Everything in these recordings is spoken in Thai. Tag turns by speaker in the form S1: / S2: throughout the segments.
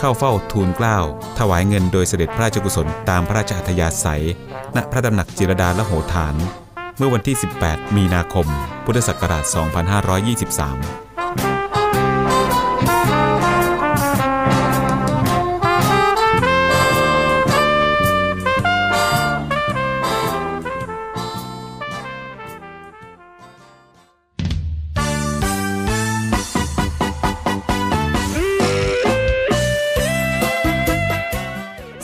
S1: เข้าเฝ้าทูลเกล้าถวายเงินโดยเสด็จพระราชกุศลตามพระราชอัธยาศัย ณพระดำหนักจิรดาละโหฐาน เมื่อวันที่ 18 มีนาคม พุทธศักราช 2523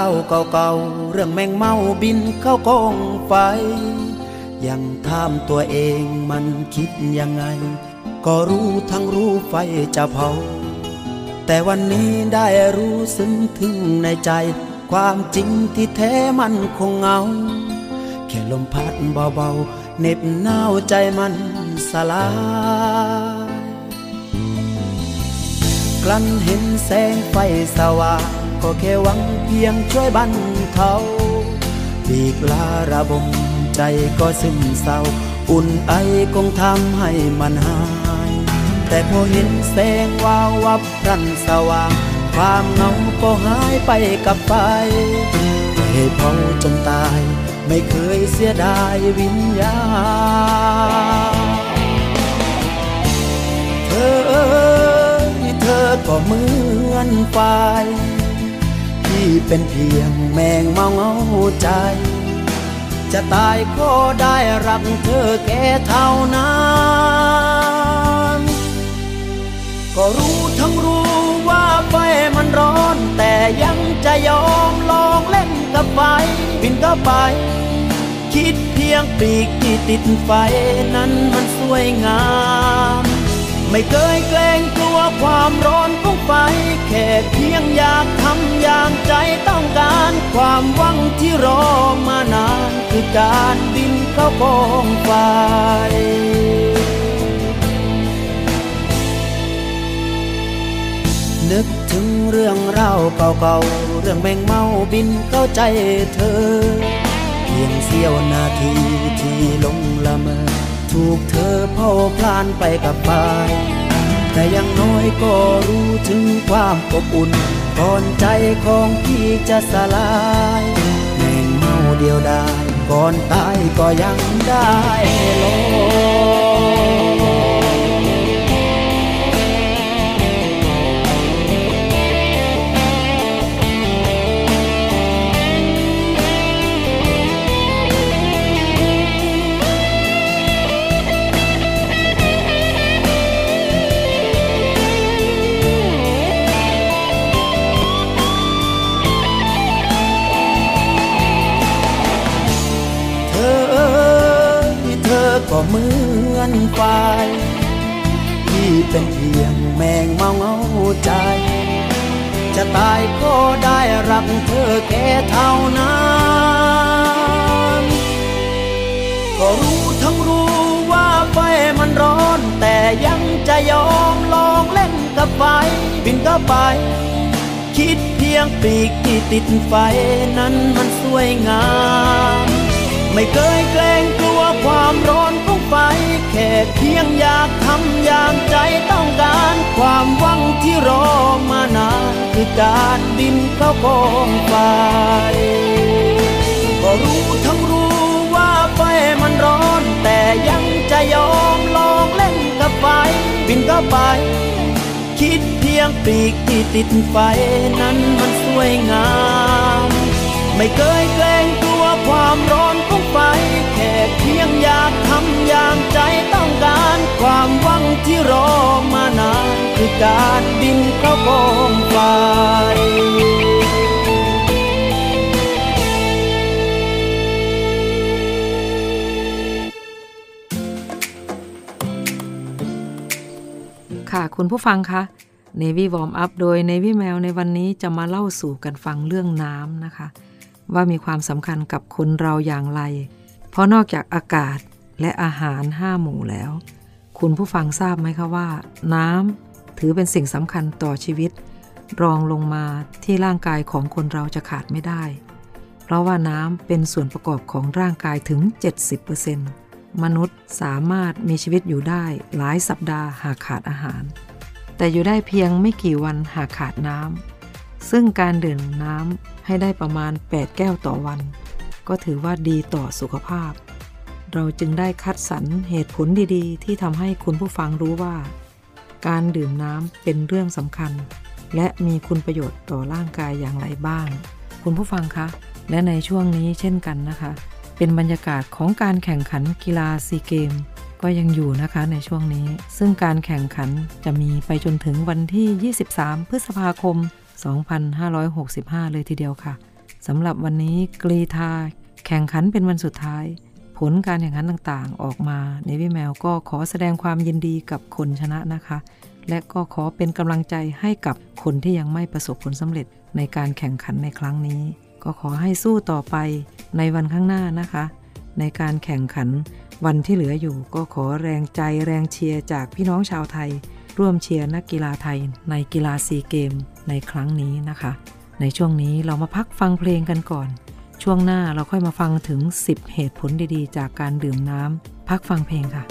S2: า
S3: วเก่าๆ เรื่องแมงเมาบินเข้ากองไฟ ยังถามตัวเองมันคิดยังไง ก็รู้ทั้งรู้ไฟจะเผา แต่วันนี้ได้รู้ซึ้งถึงในใจ ความจริงที่แท้มันคงเงา แค่ลมพัดเบาๆเน็บหนาวใจมันสลายกลั้นเห็นแสงไฟสว่าง ก็แค่หวังเพียงช่วยบรรเทาปีกลาระบมใจก็ซึมเศร้า อุ่นไอคงทำให้มันหาย แต่พอเห็นแสงวาววับรันสว่าง ความเหงาก็หายไปกับไฟให้เผาจนตาย ไม่เคยเสียดายวิญญาณเธอเธอก็เหมือนไฟ เป็นเพียงแมงเมาเงาใจ จะตายก็ได้รักเธอแค่เท่านั้นก็รู้ทั้งรู้ว่าไฟมันร้อน แต่ยังจะยอมลองเล่นกับไฟบินก็ไป คิดเพียงปีกที่ติดไฟนั้นมันสวยงามไม่เคยเกรงกลัวความร้อนของไฟ แค่เพียงอยากำอย่างใจต้องการ ความหวังที่รอมานาน คือการบินเข้ากองไฟนึกถึงเรื่องราวเก่าๆ เรื่องแมงเมาบินเข้าใจเธอ เพียงเสี้ยวนาทีที่ลงละเมอ ถูกเธอเผาพลานไปกับไฟแต่ยังน้อยก็รู้ถึงความอบอุ่น ก่อนใจของพี่จะสลายแม่งเมาเดียวได้ก่อนตายก็ยังได้ลง ก็เหมือนไฟที่เป็นเพียงแมงเมาเงาใจ จะตายก็ได้รักเธอแค่เท่านั้นก็รู้ทั้งรู้ว่าไฟมันร้อน แต่ยังจะยอมลองเล่นกับไฟบินก็ไป คิดเพียงปีกที่ติดไฟนั้นมันสวยงาม ไม่เคยเกรงกลัวความร้อน ไฟแค่เพียงอยากทำอย่างใจต้องการ ความหวังที่รอมานานคือการบินเข้ากองไฟก็รู้ทั้งรู้ว่าไฟมันร้อน แต่ยังจะยอมลองเล่นกับไฟบินเข้าไป คิดเพียงปีกที่ติดไฟนั้นมันสวยงาม ไม่เคยเกรงกลัวความร้อนของไฟแค่เพียงอยาก อย่างใจต้องการความหวังที่รอมานานคือการบินเข้ากองไฟ
S4: ค่ะคุณผู้ฟังคะ Navy Warm Up โดย Navy Mail ในวันนี้จะมาเล่าสู่กันฟังเรื่องน้ำนะคะ ว่ามีความสำคัญกับคนเราอย่างไร เพราะนอกจากอากาศ และอาหารห้าหมู่แล้ว คุณผู้ฟังทราบไหมคะว่า น้ำถือเป็นสิ่งสำคัญต่อชีวิต รองลงมาที่ร่างกายของคนเราจะขาดไม่ได้ เพราะว่าน้ำเป็นส่วนประกอบของร่างกายถึง 70%มนุษย์สามารถมีชีวิตอยู่ได้หลายสัปดาห์หากขาดอาหาร แต่อยู่ได้เพียงไม่กี่วันหากขาดน้ำซึ่งการดื่มน้ำให้ได้ประมาณ 8 แก้วต่อวัน ก็ถือว่าดีต่อสุขภาพ เราจึงได้คัดสรรเหตุผลดีๆ ที่ทำให้คุณผู้ฟังรู้ว่า การดื่มน้ำเป็นเรื่องสำคัญ และมีคุณประโยชน์ต่อร่างกายอย่างไรบ้าง คุณผู้ฟังคะ และในช่วงนี้เช่นกันนะคะ เป็นบรรยากาศของการแข่งขันกีฬาซีเกม ก็ยังอยู่นะคะในช่วงนี้ ซึ่งการแข่งขันจะมีไปจนถึงวันที่ 23 พฤษภาคม 2565 เลยทีเดียวค่ะสำหรับวันนี้กรีธาแข่งขันเป็นวันสุดท้าย ผลการแข่งขันต่างๆ ออกมาในวิแมวก็ขอแสดงความยินดีกับคนชนะนะคะ และก็ขอเป็นกำลังใจให้กับคนที่ยังไม่ประสบผลสำเร็จในการแข่งขันในครั้งนี้ ก็ขอให้สู้ต่อไปในวันข้างหน้านะคะ ในการแข่งขันวันที่เหลืออยู่ก็ขอแรงใจแรงเชียร์จากพี่น้องชาวไทย ร่วมเชียร์นักกีฬาไทยในกีฬาซีเกมในครั้งนี้นะคะ ในช่วงนี้เรามาพักฟังเพลงกันก่อน ช่วงหน้าเราค่อยมาฟังถึง 10 เหตุผลดีๆ จากการดื่มน้ำพักฟังเพลงค่ะ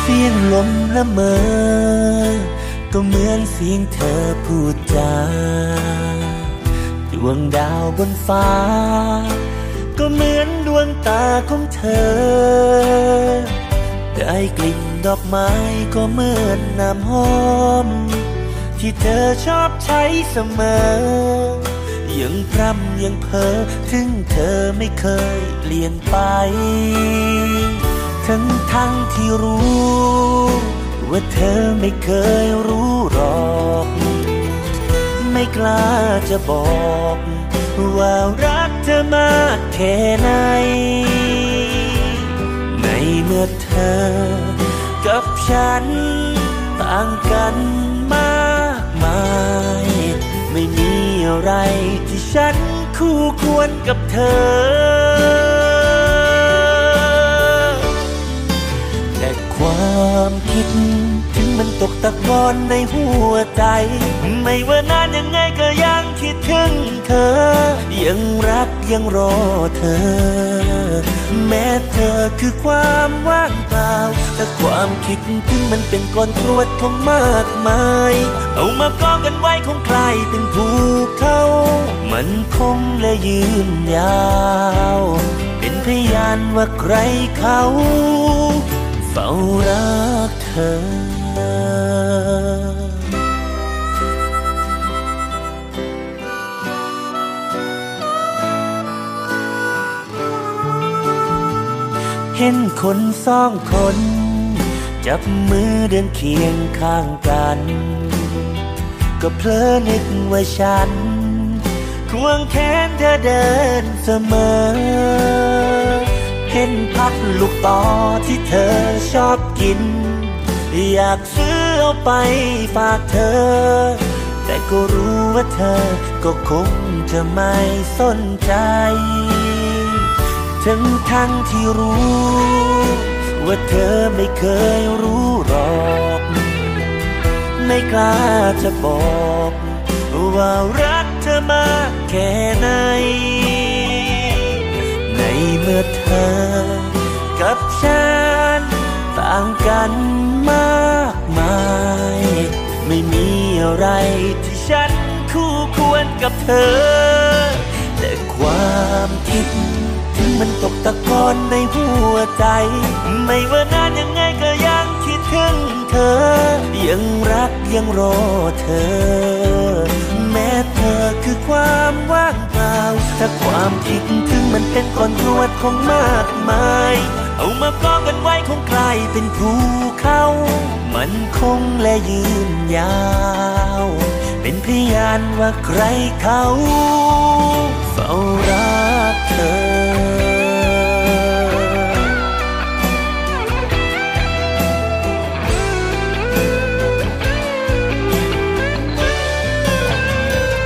S5: เสียงลมละเมอ ก็เหมือนเสียงเธอพูดจาดวงดาวบนฟ้า ก็เหมือนดวงตาของเธอ ได้กลิ่นดอกไม้ก็เหมือนน้ำหอม ที่เธอชอบใช้เสมอ ยังพร่ำยังเพ้อถึงเธอไม่เคยเปลี่ยนไป ทั้งทั้งที่รู้ ว่าเธอไม่เคยรู้หรอก ไม่กล้าจะบอก ว่ารักเธอมากแค่ไหน ในเมื่อเธอ กับฉัน ต่างกันมากมาย ไม่มีอะไรที่ฉันคู่ควรกับเธอ แต่ความ คิด ถึงมันตกตะกอนในหัวใจ ไม่ว่านานยังไงก็ยังคิดถึงเธอ ยังรักยังรอเธอ แม้เธอคือความว่างเปล่าแต่ความคิดถึงมันเป็นก้อนกรวดของมากมาย เอามากองกันไว้คงกลายเป็นภูเขามันคงและยืนยาว เป็นพยานว่าใครเขา เฝ้ารัก อ
S3: เห็
S5: นคนสองคน จับมือเดินเคียงข้างกัน ก็เพลอนึกว่าฉัน ควงแขนเธอเดินเสมอ เห็นพักลูกต่อที่เธอชอบกิน อยากซื้อเอาไปฝากเธอ แต่ก็รู้ว่าเธอก็คงจะไม่สนใจถึงทั้งที่รู้ ว่าเธอไม่เคยรู้หรอก ไม่กล้าจะบอก ว่ารักเธอมากแค่ไหน ในเมื่อเธอกับฉันางกันมากมาย ไม่มีอะไรที่ฉันคู่ควรกับเธอ แต่ความคิด ถึงมันตกตะกอนในหัวใจ ไม่ว่านานยังไงก็ยังคิดถึงเธอ ยังรักยังรอเธอ แม้เธอคือความว่างเปล่า ถ้าความคิดถึงมันเป็นก้อนรวดของมากมาย เอามากองกันไว้คงกลายเป็นภูเขา มันคงและยืนยาว เป็นพยานว่าใครเขาเฝ้ารักเธอ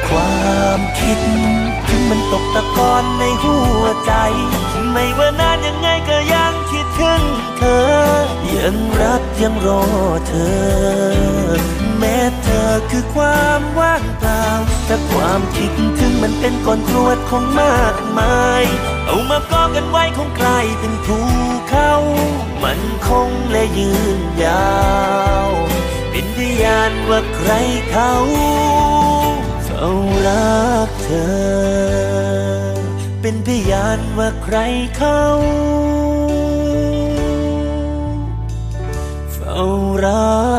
S5: ความคิดถึงมันตกตะกอนในหัวใจ ไม่ว่านานยังไงก็ยัง ยังรักยังรอเธอ แม้เธอคือความว่างเปล่าแต่ความคิดถึงมันเป็นก้อนกรวดของมากมาย เอามากอกันไว้คงกลายเป็นภูเขา มันคงและยืนยาวเป็นพยานว่าใครเขาเฝ้ารักเธอ เป็นพยานว่าใครเขา ฝ้า
S6: รัก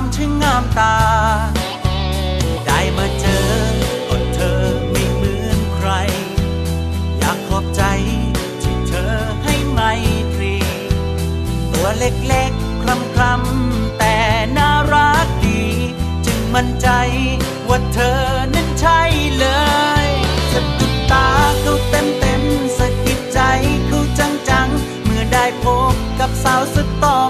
S6: ในรำช่างงามตา ได้มาเจอก็เธอไม่เหมือนใคร อยากขอบใจที่เธอให้ไมตรี ตัวเล็กๆ คลำคลำๆแต่น่ารักดี จึงมั่นใจว่าเธอนั้นใช่เลยสะดุดตาเขาเต็มเต็มสะกิดใจเขาจังจังๆเมื่อได้พบกับสาวสตอม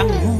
S6: 江湖。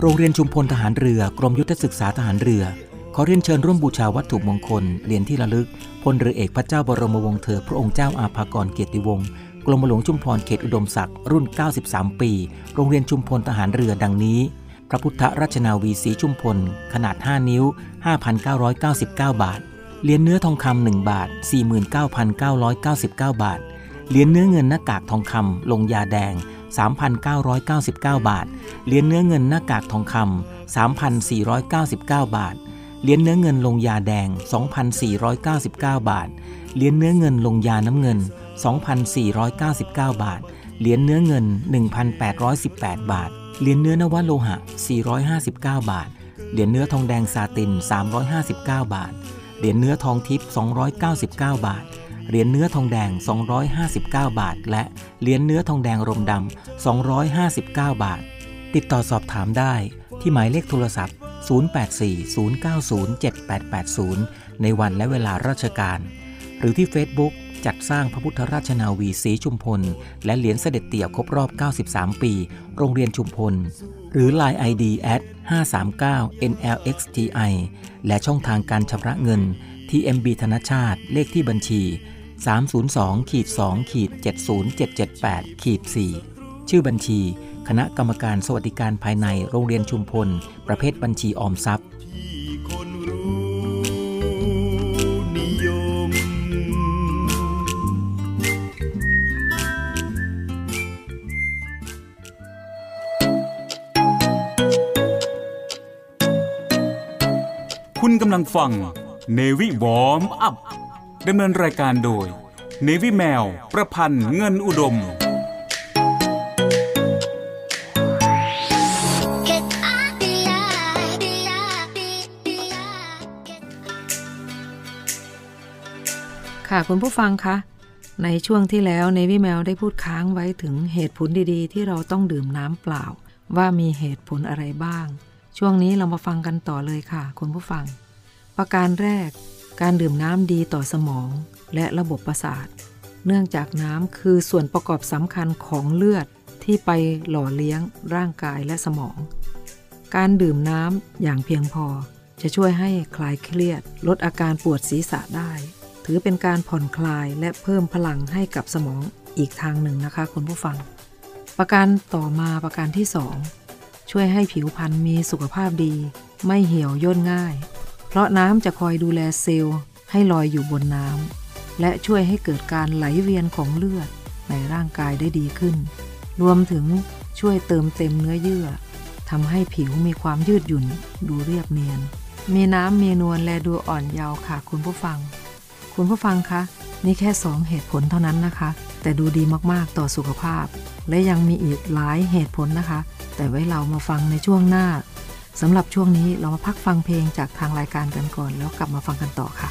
S7: โรงเรียนชุมพลทหารเรือกรมยุทธศึกษาทหารเรือ ขอเรียนเชิญร่วมบูชาวัตถุมงคลเหรียญที่ระลึกพลเรือเอกพระเจ้าบรมวงศ์เธอพระองค์เจ้าอาภากรเกียรติวงศ์กรมหลวงชุมพรเขตอุดมศักดิ์รุ่น 93 ปี โรงเรียนชุมพลทหารเรือดังนี้ พระพุทธราชนาวีสีชุมพล ขนาด 5 นิ้ว 5,999 บาท เหรียญเนื้อทองคำ1บาท 49,999 บาท เหรียญเนื้อเงินหน้ากากทองคำลงยาแดง 3,999 บาท เหรียญเนื้อเงินหน้ากากทองคำ3,499 บาท เหรียญเนื้อเงินลงยาแดง 2,499 บาท เหรียญเนื้อเงินลงยาน้ำเงิน 2,499 บาท เหรียญเนื้อเงิน 1,818 บาท เหรียญเนื้อนวโลหะ 459 บาท เหรียญเนื้อทองแดงซาติน 359 บาท เหรียญเนื้อทองทิพย์299 บาท เหรียญเนื้อทองแดง 259 บาท และเหรียญเนื้อทองแดงรมดำ 259 บาท ติดต่อสอบถามได้ที่หมายเลขโทรศัพท์ 0840907880 ในวันและเวลาราชการ หรือที่ Facebook จัดสร้างพระพุทธราชนาวีสีชุมพล และเหรียญเสด็จเตี่ยครบรอบ 93 ปี โรงเรียนชุมพล หรือ Line ID at 539 NLXTI และช่องทางการชำระเงิน TMB ธนชาติเลขที่บัญชี 302ขีด2ขีด70778ขีด4ชื่อบัญชี คณะกรรมการสวัสดิการภายในโรงเรียนชุมพล ประเภทบัญชีออมทรัพย์
S8: คุณกำลังฟัง เนวิวอมอัพ ดำเนินรายการโดยเนวิแมว ประพันธ์เงินอุดม
S4: ค่ะคุณผู้ฟังคะ ในช่วงที่แล้วในวิแมวได้พูดค้างไว้ถึงเหตุผลดีๆ ที่เราต้องดื่มน้ำเปล่า ว่ามีเหตุผลอะไรบ้าง ช่วงนี้เรามาฟังกันต่อเลยค่ะ คุณผู้ฟัง ประการแรก การดื่มน้ำดีต่อสมองและระบบประสาท เนื่องจากน้ำคือส่วนประกอบสำคัญของเลือดที่ไปหล่อเลี้ยงร่างกายและสมอง การดื่มน้ำอย่างเพียงพอ จะช่วยให้คลายเครียด ลดอาการปวดศีรษะได้ ถือเป็นการผ่อนคลายและเพิ่มพลังให้กับสมองอีกทางหนึ่งนะคะคุณผู้ฟัง ประการต่อมาประการที่ 2 ช่วยให้ผิวพรรณมีสุขภาพดี ไม่เหี่ยวย่นง่าย เพราะน้ำจะคอยดูแลเซลล์ให้ลอยอยู่บนน้ำและช่วยให้เกิดการไหลเวียนของเลือดในร่างกายได้ดีขึ้น รวมถึงช่วยเติมเต็มเนื้อเยื่อทำให้ผิวมีความยืดหยุ่นดูเรียบเนียน มีน้ำมีนวลและดูอ่อนเยาว์ค่ะคุณผู้ฟัง คุณผู้ฟังคะ นี่แค่ 2 เหตุผลเท่านั้นนะคะ แต่ดูดีมากๆต่อสุขภาพ และยังมีอีกหลายเหตุผลนะคะ แต่ไว้เรามาฟังในช่วงหน้า สำหรับช่วงนี้เรามาพักฟังเพลงจากทางรายการกันก่อน แล้วกลับมาฟังกันต่อค่ะ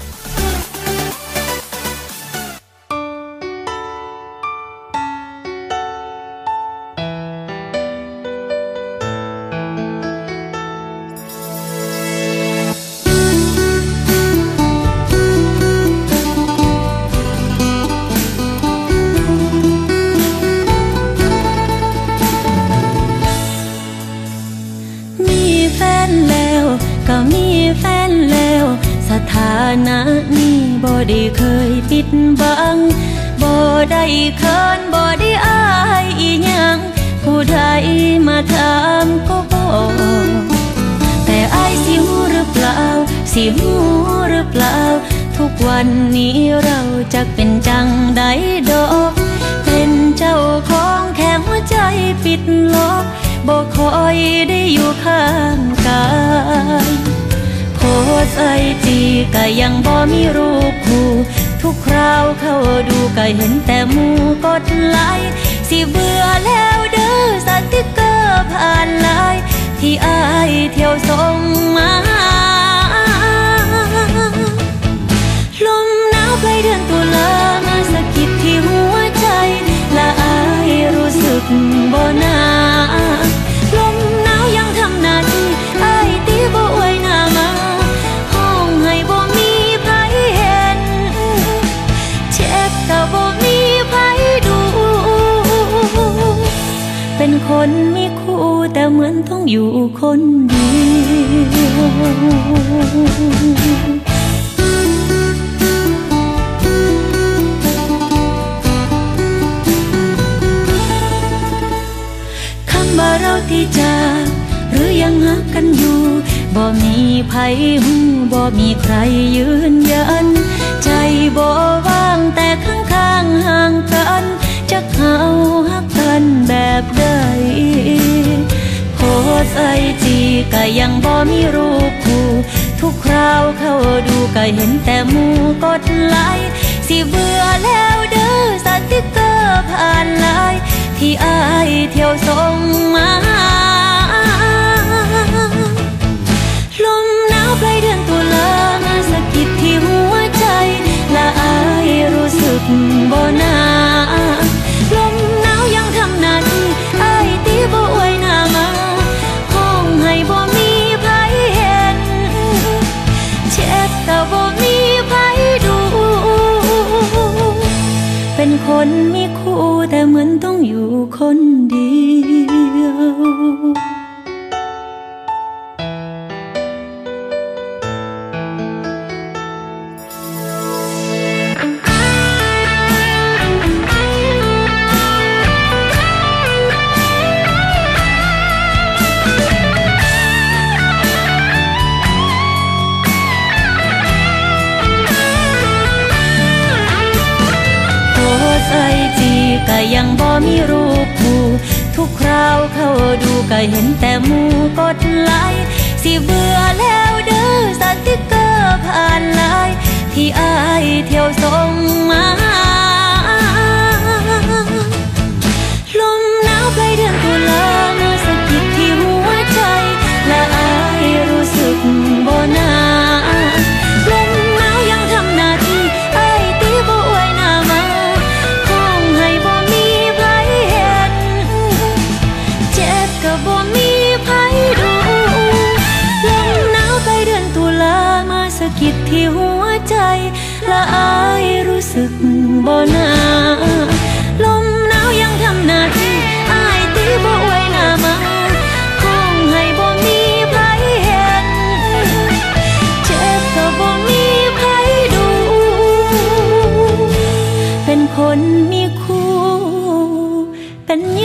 S9: ได้เคยปิดบังบ่ได้เคินบ่ได้อายอีหยังผู้ใดมาถามก็บอกแต่อายสิหูหรือเปล่า สิหูหรือเปล่า ทุกวันนี้เราจะเป็นจังใดดอกเป็นเจ้าของแค่หัวใจปิดล็อกบ่คอยได้อยู่ข้างกายโพสต์ IG ก็ยังบ่มีรูป ทุกคราวเข้าดูก็เห็นแต่หมู่กดไลค์สิเบื่อแล้วเด้อสติกเกอร์ผ่านไลน์ที่อ้ายเที่ยวส่งมาลมหนาวปลายเดือนตุลามาสะกิดที่หัวใจ และอ้ายรู้สึกบ่นา คนมีคู่แต่เหมือนต้องอยู่คนเดียวคำว่าเราที่จากหรือยังหักกันอยู่ บ่มีภัยหูบ่มีใครยืนยัน ใจบ่ว่างแต่ข้างๆห่างกันจะเขาหัก กันแบบใดโพสไอจีก็ยังบ่มีรูปคู่ทุกคราวเข้าดูก็เห็นแต่หมูกดไลค์สิเบื่อแล้วเด้อสติกเกอร์ผ่านไลน์ที่อายเที่ยวส่งมาลมหนาวปลายเดือนตุลามาสะกิดที่หัวใจ ละอายรู้สึกบ่น คนมีคู่เป็นหยั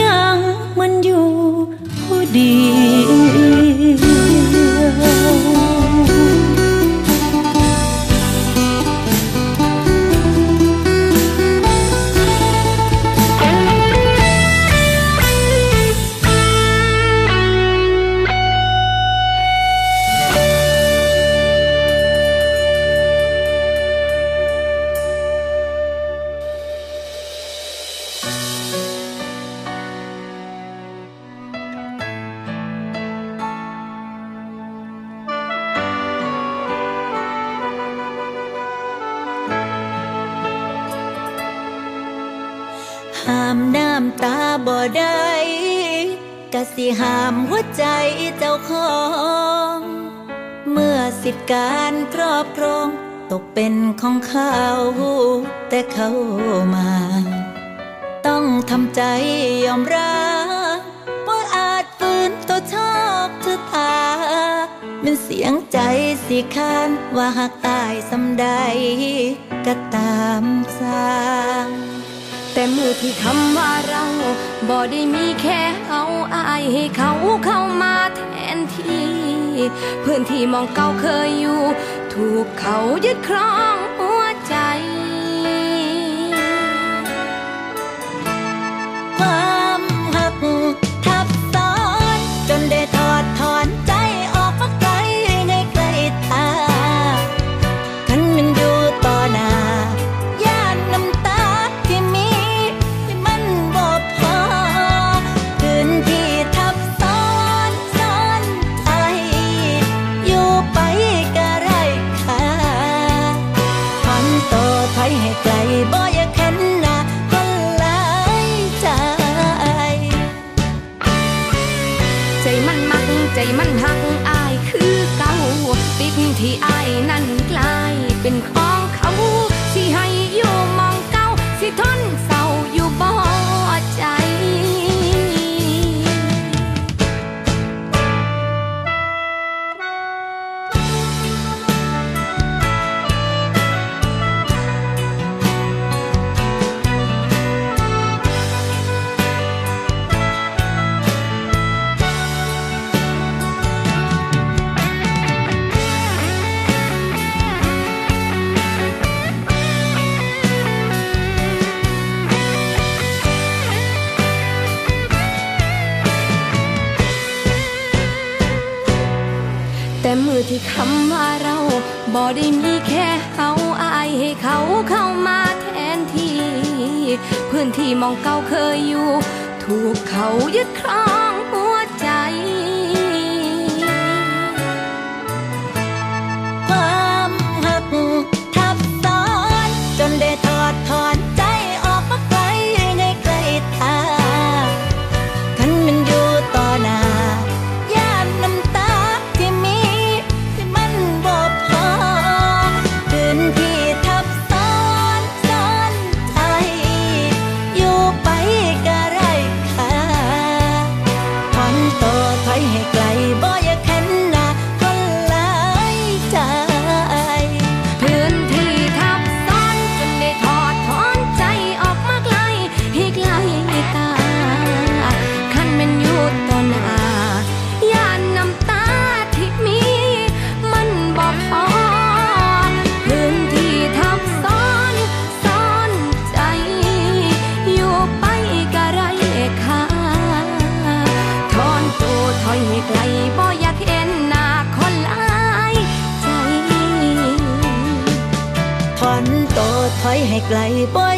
S9: ถอยให้ไกลบ่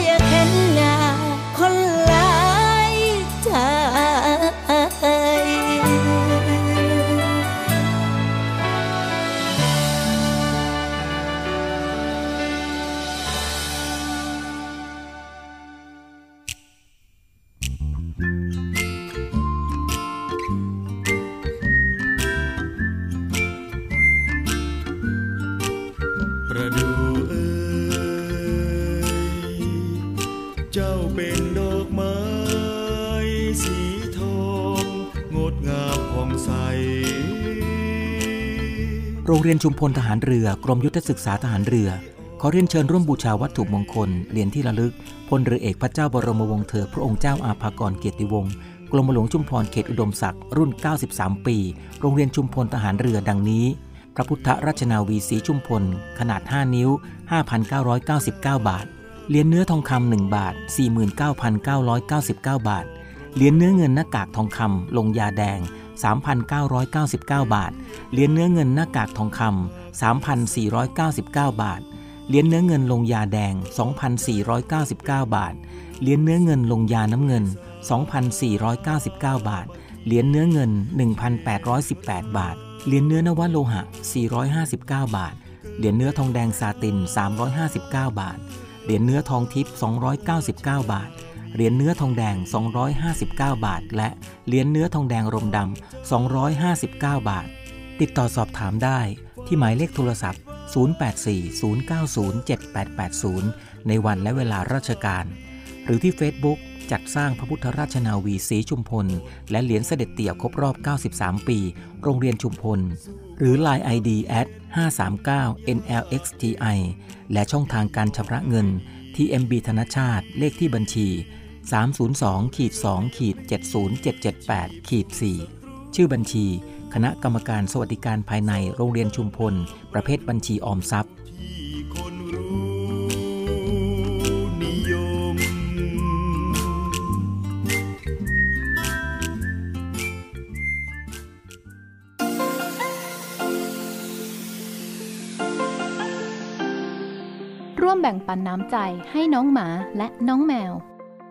S7: เรียนชุมพลทหารเรือกรมยุทธศึกษาทหารเรือ ขอเรียนเชิญร่วมบูชาวัตถุมงคลเหรียญที่ระลึกพลเรือเอกพระเจ้าบรมวงศ์เธอพระองค์เจ้าอาภากรเกียรติวงศ์กรมหลวงชุมพรเขตอุดมศักดิ์รุ่น 93 ปี โรงเรียนชุมพลทหารเรือดังนี้ พระพุทธราชนาวีสีชุมพล ขนาด 5 นิ้ว 5,999 บาท เหรียญเนื้อทองคำ1บาท 49,999 บาท เหรียญเนื้อเงินหน้ากากทองคำลงยาแดง 3,999 บาท เหรียญเนื้อเงินหน้ากากทองคำ3,499 บาท เหรียญเนื้อเงินลงยาแดง 2,499 บาท เหรียญเนื้อเงินลงยาน้ำเงิน 2,499 บาท เหรียญเนื้อเงิน 1,818 บาท เหรียญเนื้อนวโลหะ 459 บาท เหรียญเนื้อทองแดงซาติน 359 บาท เหรียญเนื้อทองทิพย์299 บาท เหรียญเนื้อทองแดง 259 บาท และเหรียญเนื้อทองแดงรมดำ 259 บาท ติดต่อสอบถามได้ที่หมายเลขโทรศัพท์ 0840907880 ในวันและเวลาราชการ หรือที่ Facebook จัดสร้างพระพุทธราชนาวีสีชุมพล และเหรียญเสด็จเตี่ยครบรอบ 93 ปี โรงเรียนชุมพล หรือ Line ID at 539 NLXTI และช่องทางการชำระเงินที่ MB ธนชาติเลขที่บัญชี 302ขีด2ขีด70778ขีด4ชื่อบัญชี คณะกรรมการสวัสดิการภายในโรงเรียนชุมพล ประเภทบัญชีออมทรัพย์
S10: ร่
S11: วมแบ่งปันน้ำใจให้น้องหมาและน้องแมว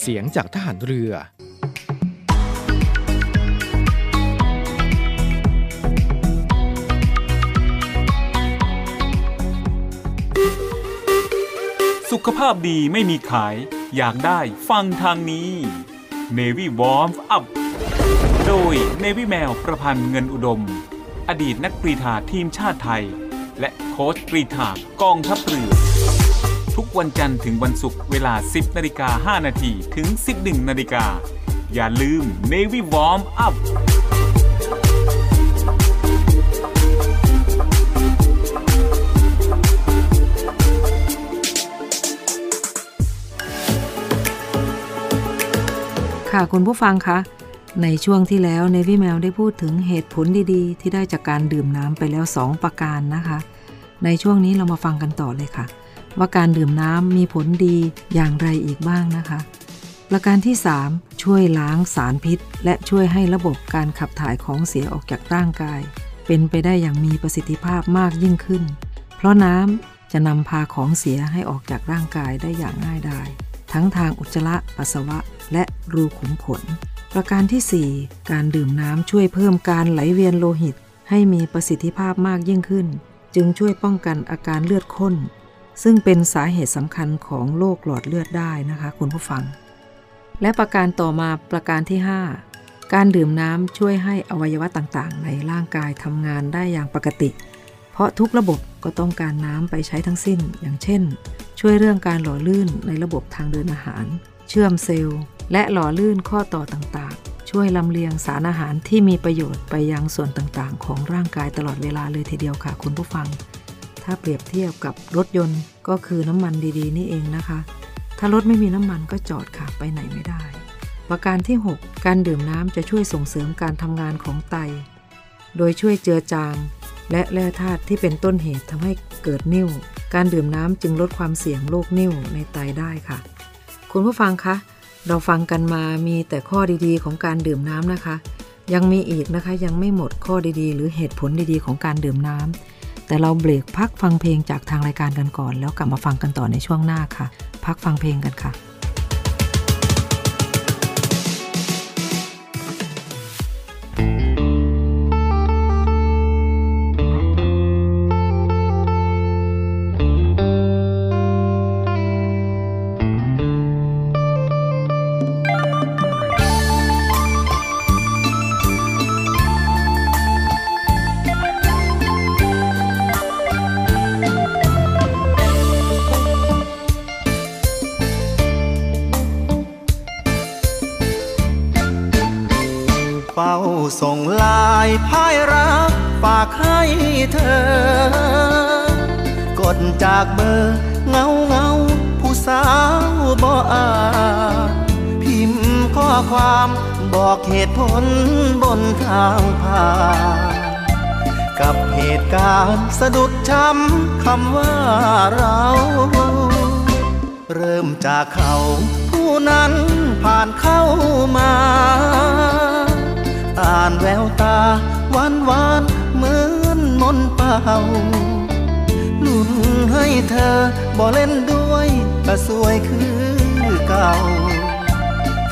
S12: เสียงจากทหารเรือ
S8: สุขภาพดีไม่มีขาย อยากได้ฟังทางนี้ Navy Warm Up โดย Navy แมวประพันธ์เงินอุดม อดีตนักกรีฑาทีมชาติไทย และโค้ชกรีฑากองทัพเรือ ทุกวันจันทร์ถึงวันศุกร์เวลา 10นาฬิกา5นาทีถึง 11นาฬิกาอย่าลืม Navy Warm Up
S4: ค่ะคุณผู้ฟังคะในช่วงที่แล้วในวิแมวได้พูดถึงเหตุผลดีๆ ที่ได้จากการดื่มน้ำไปแล้ว 2 ประการนะคะ ในช่วงนี้เรามาฟังกันต่อเลยค่ะ ว่าการดื่มน้ำมีผลดีอย่างไรอีกบ้างนะคะ ประการที่ 3 ช่วยล้างสารพิษ และช่วยให้ระบบการขับถ่ายของเสียออกจากร่างกาย เป็นไปได้อย่างมีประสิทธิภาพมากยิ่งขึ้น เพราะน้ำจะนำพาของเสียให้ออกจากร่างกายได้อย่างง่ายดายทั้งทางอุจจาระปัสสาวะ และรูขุมขน ประการที่ 4 การดื่มน้ำช่วยเพิ่มการไหลเวียนโลหิต ให้มีประสิทธิภาพมากยิ่งขึ้น จึงช่วยป้องกันอาการเลือดข้น ซึ่งเป็นสาเหตุสำคัญของโรคหลอดเลือดได้นะคะ คุณผู้ฟัง และประการต่อมาประการที่ 5 การดื่มน้ำช่วยให้อวัยวะต่างๆ ในร่างกายทำงานได้อย่างปกติ เพราะทุกระบบก็ต้องการน้ำไปใช้ทั้งสิ้น อย่างเช่น ช่วยเรื่องการหล่อลื่นในระบบทางเดินอาหาร เชื่อมเซลล์ และหล่อลื่นข้อต่อต่างๆ ช่วยลำเลียงสารอาหารที่มีประโยชน์ไปยังส่วนต่างๆ ของร่างกายตลอดเวลาเลยทีเดียวค่ะ คุณผู้ฟัง ถ้าเปรียบเทียบกับรถยนต์ก็คือน้ำมันดีๆ นี่เองนะคะ ถ้ารถไม่มีน้ำมันก็จอดค่ะไปไหนไม่ได้ ประการที่ 6 การดื่มน้ำจะช่วยส่งเสริมการทำงานของไต โดยช่วยเจือจาง และแร่ธาตุที่เป็นต้นเหตุทำให้เกิดนิ่ว การดื่มน้ำจึงลดความเสี่ยงโรคนิ่วในไตได้ค่ะ คุณผู้ฟังคะเราฟังกันมามีแต่ข้อดีๆ ของการดื่มน้ำนะคะ ยังมีอีกนะคะยังไม่หมดข้อดีๆ หรือเหตุผลดีๆ ของการดื่มน้ำ แต่เราเบรกพักฟังเพลงจากทางรายการกันก่อน แล้วกลับมาฟังกันต่อในช่วงหน้าค่ะ พักฟังเพลงกันค่ะ
S3: ส่งลายพายรักฝากให้เธอ กดจากเบอร์เงาเงาผู้สาวบ่อาพิมพ์ข้อความบอกเหตุผลบนทางผ่านกับเหตุการณ์สะดุดช้ำคำว่าเรา เริ่มจากเขาผู้นั้นผ่านเข้ามา อ่านแววตาหวานหวานเหมือนมนต์เป่าลุ้นให้เธอบ่เล่นด้วยก็สวยคือเก่า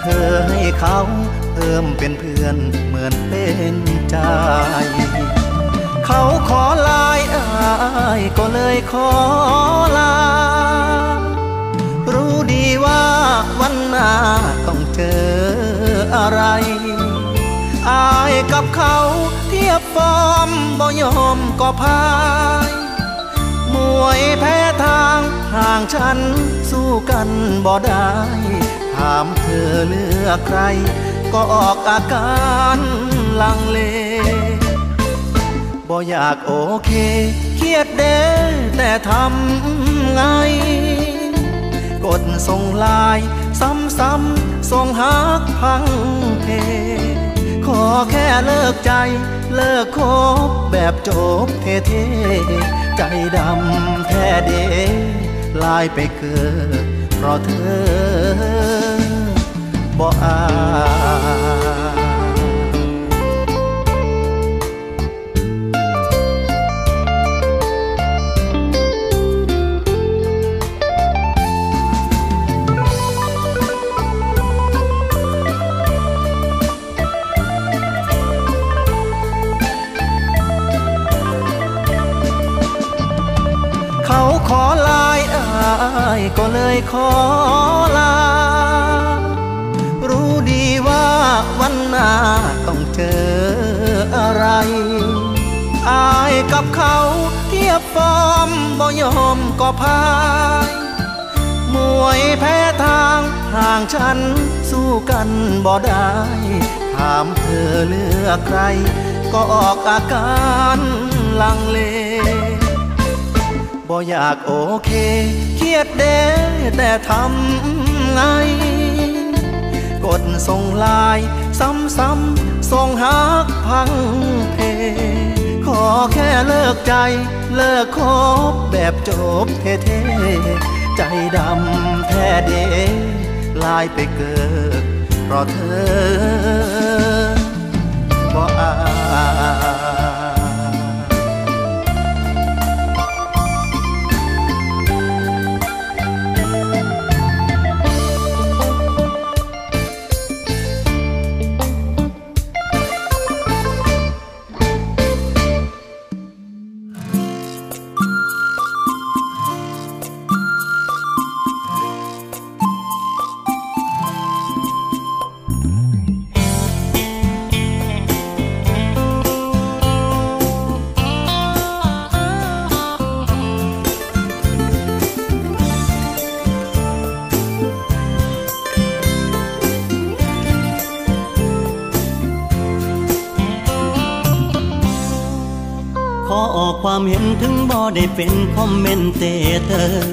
S3: เธอให้เขาเพิ่มเป็นเพื่อนเหมือนเป็นใจ เขาขอลายอายก็เลยขอลา รู้ดีว่าวันหน้าต้องเจออะไร อายกับเขาเทียบฟอร์มบ่ยอมก็พายมวยแพ้ทางห่างฉันสู้กันบ่ได้ถามเธอเลือกใคร ก็ออกอาการลังเลบ่อยากโอเค เครียดเด้แต่ทำไง กดส่งไลาย ซ้ำๆส่งหักพังเพ ขอแค่เลิกใจ เลิกคบแบบจบเท่ๆใจดำแท้เดลายไปเกิดเพราะเธอบ่อายเขา ก็เลยขอลา รู้ดีว่าวันหน้าต้องเจออะไร อายกับเขาเทียบฟอร์มบ่ยอมก็พายมวยแพ้ทางห่างฉันสู้กันบ่ได้ ถามเธอเลือกใคร ก็ออกอาการลังเล บ่อยากโอเค เครียดเด้แต่ทำไง กดส่งไลายซ้ำๆส่งหักพังเพ ขอแค่เลิกใจ เลิกคบแบบจบเท่ๆใจดำแท้เดลายไปเกิดเพราะเธอ
S13: ความเห็นถึงบ่ได้เป็น commentator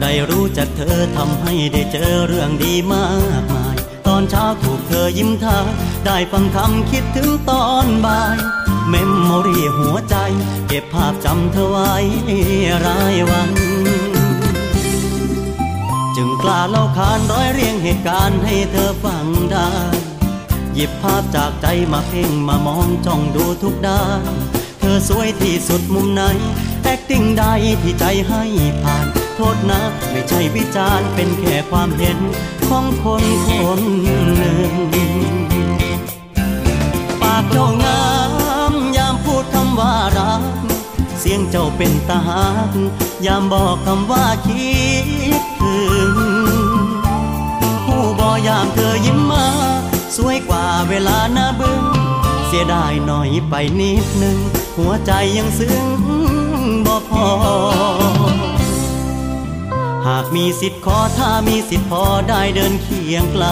S13: ได้รู้จักเธอทำให้ได้เจอเรื่องดีมากมาย ตอนเช้าถูกเธอยิ้มทักได้ฟังคำคิดถึงตอนบ่าย memory หัวใจ เก็บภาพจำเธอไว้รายวันจึงกล้าเล่าขานร้อยเรียงเหตุการณ์ให้เธอฟังได้ หยิบภาพจากใจมาเพ่งมามองจ้องดูทุกด้าน อสวยที่สุดมุมไหน acting ใดที่ใจให้ผ่าน โทษนะ ไม่ใช่วิจารณ์เป็นแค่ความเห็นของคนคนหนึ่ง ปากเจ้างามยามพูดคำว่ารัก เสียงเจ้าเป็นตาหักยามบอกคำว่าคิดถึง ผู้บอยามเธอยิ้มมา สวยกว่าเวลาหน้าบึ้งเสียดายหน่อยไปนิดนึง หัวใจยังซึ้งบ่พอ หากมีสิทธิ์ขอถ้ามีสิทธิ์พอได้เดินเคียงไกล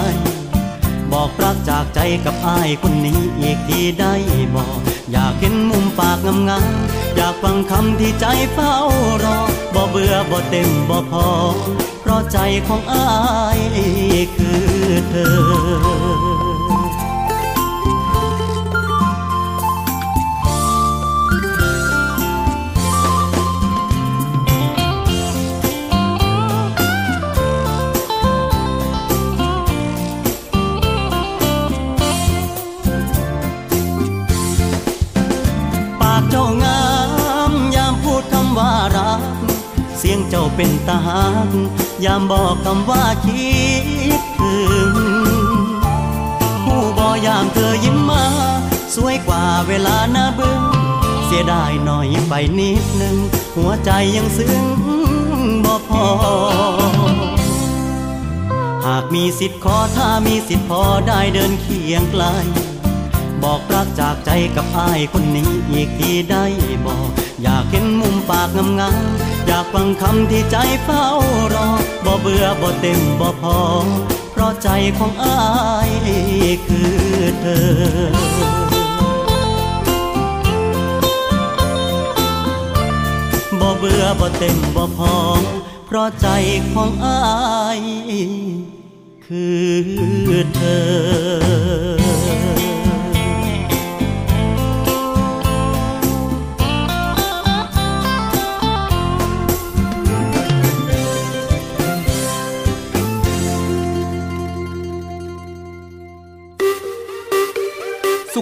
S13: บอกรักจากใจกับอายคนนี้อีกทีได้บอก อยากเห็นมุมปากงามๆอยากฟังคำที่ใจเฝ้ารอ บ่เบื่อบ่เต็มบ่พอ เพราะใจของอายคือเธอ เป็นตาหักยามบอกคำว่าคิดถึงผู้บอยามเธอยิ้มมา สวยกว่าเวลาหน้าบึ้งเสียดายหน่อยไปนิดนึง หัวใจยังซึ้งบ่พอ หากมีสิทธิ์ขอถ้ามีสิทธิ์พอได้เดินเคียงไกล บอกรักจากใจกับอายคนนี้อีกทีได้บอก อยากเห็นมุมปากงามๆอยากฟังคำที่ใจเฝ้ารอ บ่เบื่อบ่เต็มบ่พอ เพราะใจของอายคือเธอบ่เบื่อบ่เต็มบ่พอเพราะใจของอายคือเธอ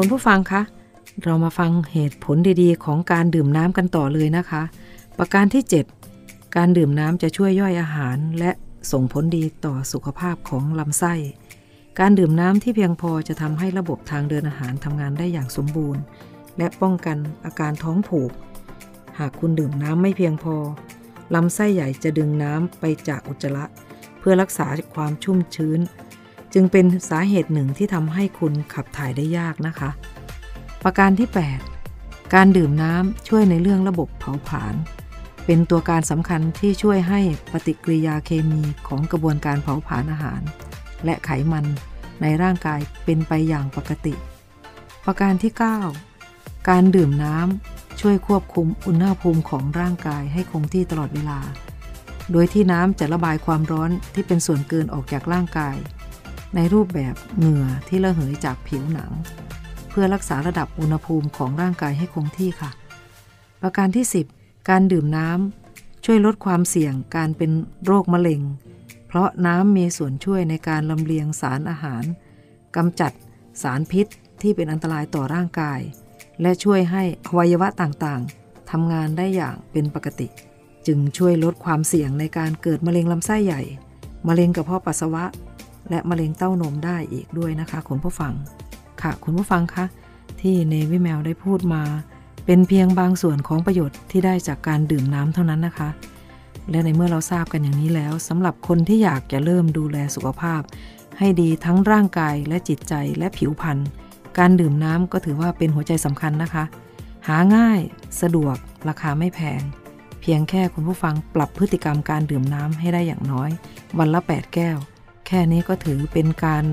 S4: คุณผู้ฟังคะเรามาฟังเหตุผลดีๆ ของการดื่มน้ำกันต่อเลยนะคะ ประการที่ 7 การดื่มน้ำจะช่วยย่อยอาหาร และส่งผลดีต่อสุขภาพของลำไส้ การดื่มน้ำที่เพียงพอจะทำให้ระบบทางเดินอาหารทำงานได้อย่างสมบูรณ์ และป้องกันอาการท้องผูก หากคุณดื่มน้ำไม่เพียงพอลำไส้ใหญ่จะดึงน้ำไปจากอุจจาระเพื่อรักษาความชุ่มชื้น จึงเป็นสาเหตุหนึ่งที่ทำให้คุณขับถ่ายได้ยากนะคะ ประการที่ 8 การดื่มน้ำช่วยในเรื่องระบบเผาผลาญเป็นตัวการสำคัญที่ช่วยให้ปฏิกิริยาเคมีของกระบวนการเผาผลาญอาหาร และไขมันในร่างกายเป็นไปอย่างปกติ ประการที่ 9 การดื่มน้ำช่วยควบคุมอุณหภูมิของร่างกายให้คงที่ตลอดเวลา โดยที่น้ำจะระบายความร้อนที่เป็นส่วนเกินออกจากร่างกาย ในรูปแบบเหงื่อที่ระเหยจากผิวหนัง เพื่อรักษาระดับอุณหภูมิของร่างกายให้คงที่ค่ะ ประการที่ 10 การดื่มน้ำช่วยลดความเสี่ยงการเป็นโรคมะเร็ง เพราะน้ำมีส่วนช่วยในการลำเลียงสารอาหารกำจัดสารพิษที่เป็นอันตรายต่อร่างกาย และช่วยให้อวัยวะต่างๆทำงานได้อย่างเป็นปกติ จึงช่วยลดความเสี่ยงในการเกิดมะเร็งลำไส้ใหญ่ มะเร็งกระเพาะปัสสาวะ และมะเร็งเต้านมได้อีกด้วยนะคะ คุณผู้ฟัง ค่ะ คุณผู้ฟังคะที่เนวิแมวได้พูดมา เป็นเพียงบางส่วนของประโยชน์ที่ได้จากการดื่มน้ำเท่านั้นนะคะ และในเมื่อเราทราบกันอย่างนี้แล้วสำหรับคนที่อยากจะเริ่มดูแลสุขภาพ ให้ดีทั้งร่างกายและจิตใจและผิวพรรณการดื่มน้ำก็ถือว่าเป็นหัวใจสำคัญนะคะ หาง่ายสะดวกราคาไม่แพง เพียงแค่คุณผู้ฟังปรับพฤติกรรมการดื่มน้ำให้ได้อย่างน้อย วันละ 8 แก้ว แค่นี้ก็ถือเป็นการ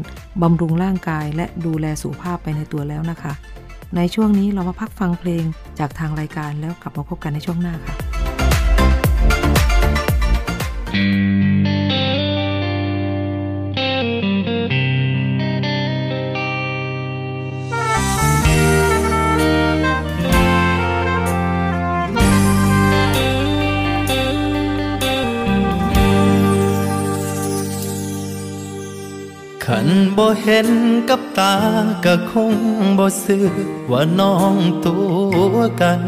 S4: บำรุงร่างกายและดูแลสุขภาพไปในตัวแล้วนะคะ ในช่วงนี้เรามาพักฟังเพลงจากทางรายการแล้วกลับมาพบกันในช่วงหน้าค่ะ
S13: ขันบ่เห็นกับตาก็คงบ่ซื้อว่าน้องตัวกัน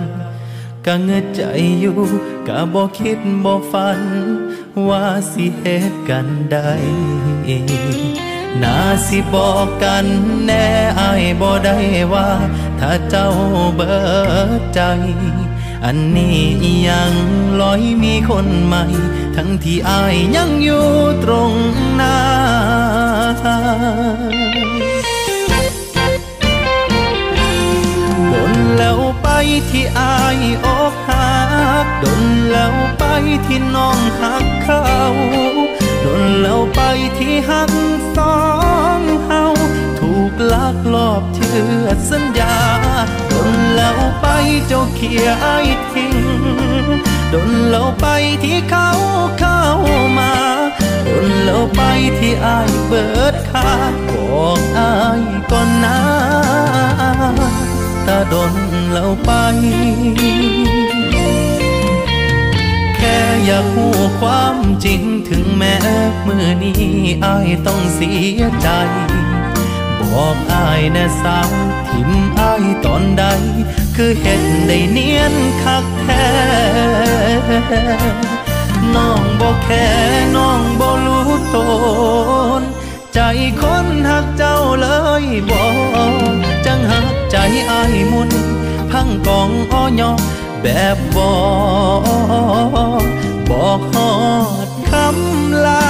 S13: ก็เงใจอยู่ก็บ่คิดบ่ฝัน
S14: ว่าสิเหตุกันได้นาสิบอกกันแน่อายบ่ได้ว่า ถ้าเจ้าเบิดใจ อันนี้ยังลอยมีคนใหม่ ทั้งที่อายยังอยู่ตรงหน้า ดนแล้วไปที่อายอกหักดนแล้วไปที่น้องหักเขาดนแล้วไปที่หักสองเฮาถูกลักลอบเชื่อสัญญาดนแล้วไปเจ้าเขียไอทิ้งดนแล้วไปที่เขาเข้ามา ดนแล้วไปที่อายเบิดคาบอกอายก่อนนะตาดนแล้วไป แค่อยากหูความจริงถึงแม้มือนี้อายต้องเสียใจ บอกอายแน่สาวทิมอายตอนใด คือเห็นได้เนียนคักแท้ น้องบอกแค่น้องบอรู้ตน ใจคนหักเจ้าเลยบอกจังหักใจอายมุน พังกองอ้อยอแบบบอกบอกฮอดคำลา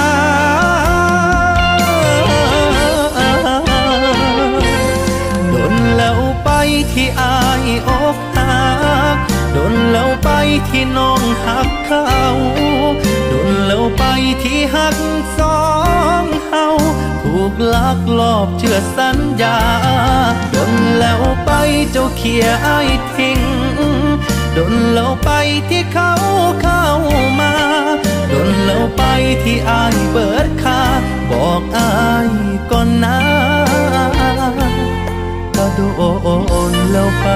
S14: ดนแล้วไปที่อายอก ไปที่น้องหักเขาดนแล้วไปที่หักสองเฮาถูกลักลอบเชื่อสัญญาดนแล้วไปเจ้าเขียไอทิ้งดนแล้วไปที่เขาเข้ามาดนแล้วไปที่อายเบิดคาบอกอายก่อนนะก็โดนแล้วไป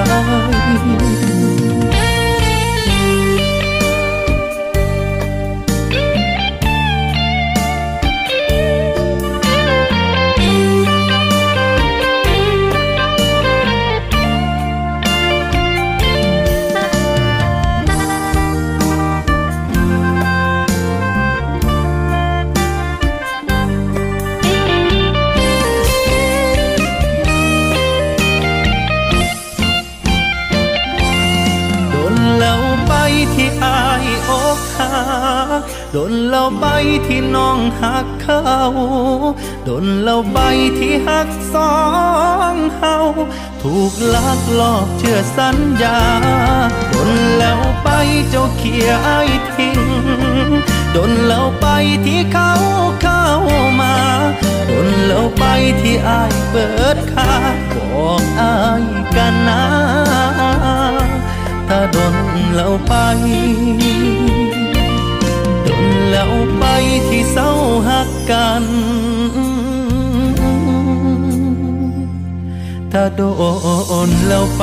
S14: กดนแล้วไปที่น้องหักเขาโดนแล้วไปที่หักสองเฮาถูกลักลอบเชื่อสัญญาโดนแล้วไปเจ้าเขียไอทิ้งโดนแล้วไปที่เขาเข้ามาโดนแล้วไปที่อายเปิดคาบอกอายกันนะ ถ้าดนแล้วไปดนแล้วไป ที่เศร้าหักกัน ถ้าโดนแล้วไป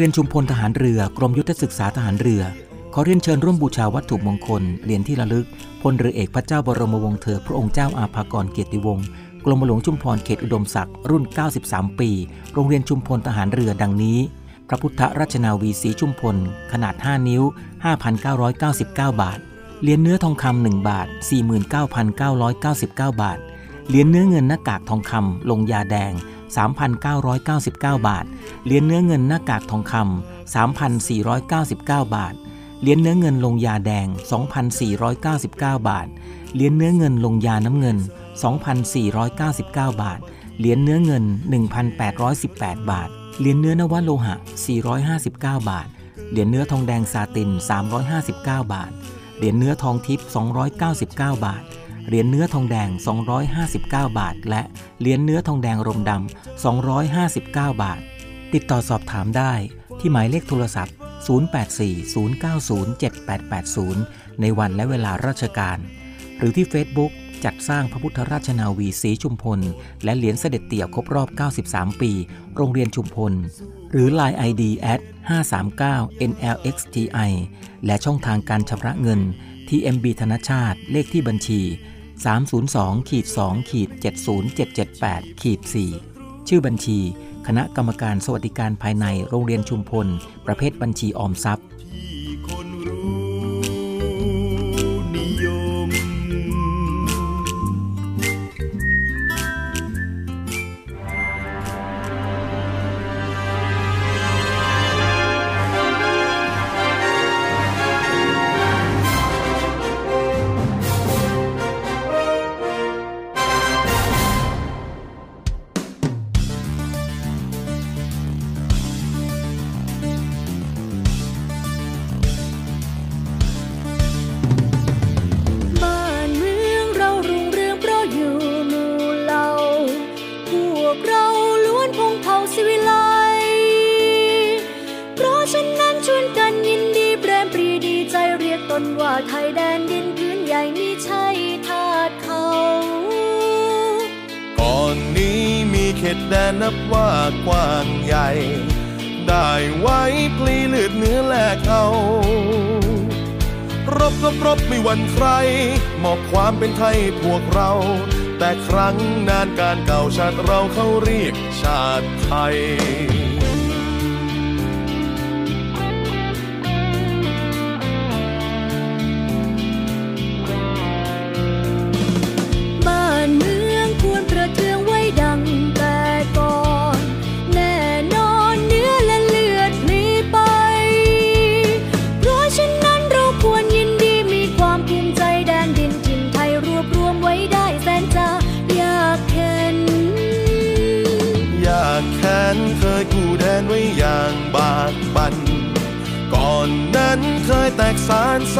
S15: เรียน
S7: ชุมพลทหารเรือกรมยุทธศึกษาทหารเรือ ขอเรียนเชิญร่วมบูชาวัตถุมงคลเหรียญที่ระลึกพลเรือเอกพระเจ้าบรมวงศ์เธอพระองค์เจ้าอาภากรเกียรติวงศ์กรมหลวงชุมพรเขตอุดมศักดิ์รุ่น 93 ปี โรงเรียนชุมพลทหารเรือดังนี้ พระพุทธราชนาวีสีชุมพล ขนาด 5 นิ้ว 5,999 บาท เหรียญเนื้อทองคำ1บาท 49,999 บาท เหรียญเนื้อเงินหน้ากากทองคำลงยาแดง 3,999 บาท เหรียญเนื้อเงินหน้ากากทองคำ3,499 บาท เหรียญเนื้อเงินลงยาแดง 2,499 บาท เหรียญเนื้อเงินลงยาน้ำเงิน 2,499 บาท เหรียญเนื้อเงิน 1,818 บาท เหรียญเนื้อนวโลหะ 459 บาท เหรียญเนื้อทองแดงซาติน 359 บาท เหรียญเนื้อทองทิพย์299 บาท เหรียญเนื้อทองแดง 259 บาท และเหรียญเนื้อทองแดงรมดำ 259 บาท ติดต่อสอบถามได้ที่หมายเลขโทรศัพท์ 0840907880 ในวันและเวลาราชการ หรือที่ Facebook จัดสร้างพระพุทธราชนาวีสีชุมพล และเหรียญเสด็จเตี่ยครบรอบ 93 ปี โรงเรียนชุมพล หรือ Line ID at 539 NLXTI และช่องทางการชำระเงิน ที่ MB ธนชาติ เลขที่บัญชี 302ขีด2ขีดขีดขีดชื่อบัญชี คณะกรรมการสวัสดิการภายในโรงเรียนชุมพล ประเภทบัญชีออมทรัพย์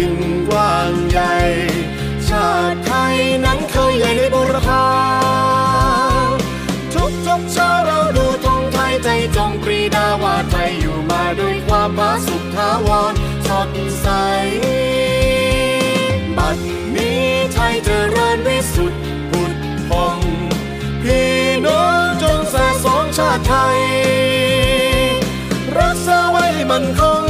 S9: ยิ่งกว้างใหญ่ ชาติไทยนั้นเคยใหญ่ในบุรพาทุกทุกเช้าเราดูธงไทยใจจงปรีดาว่าไทยอยู่มาด้วยความผาสุกทาวรสดใส
S10: บัดนี้ไทยเจริญวิสุทธิ์พุทธ
S16: พงพี่น้องจงสะสงชาติไทย รักษาไว้มันคง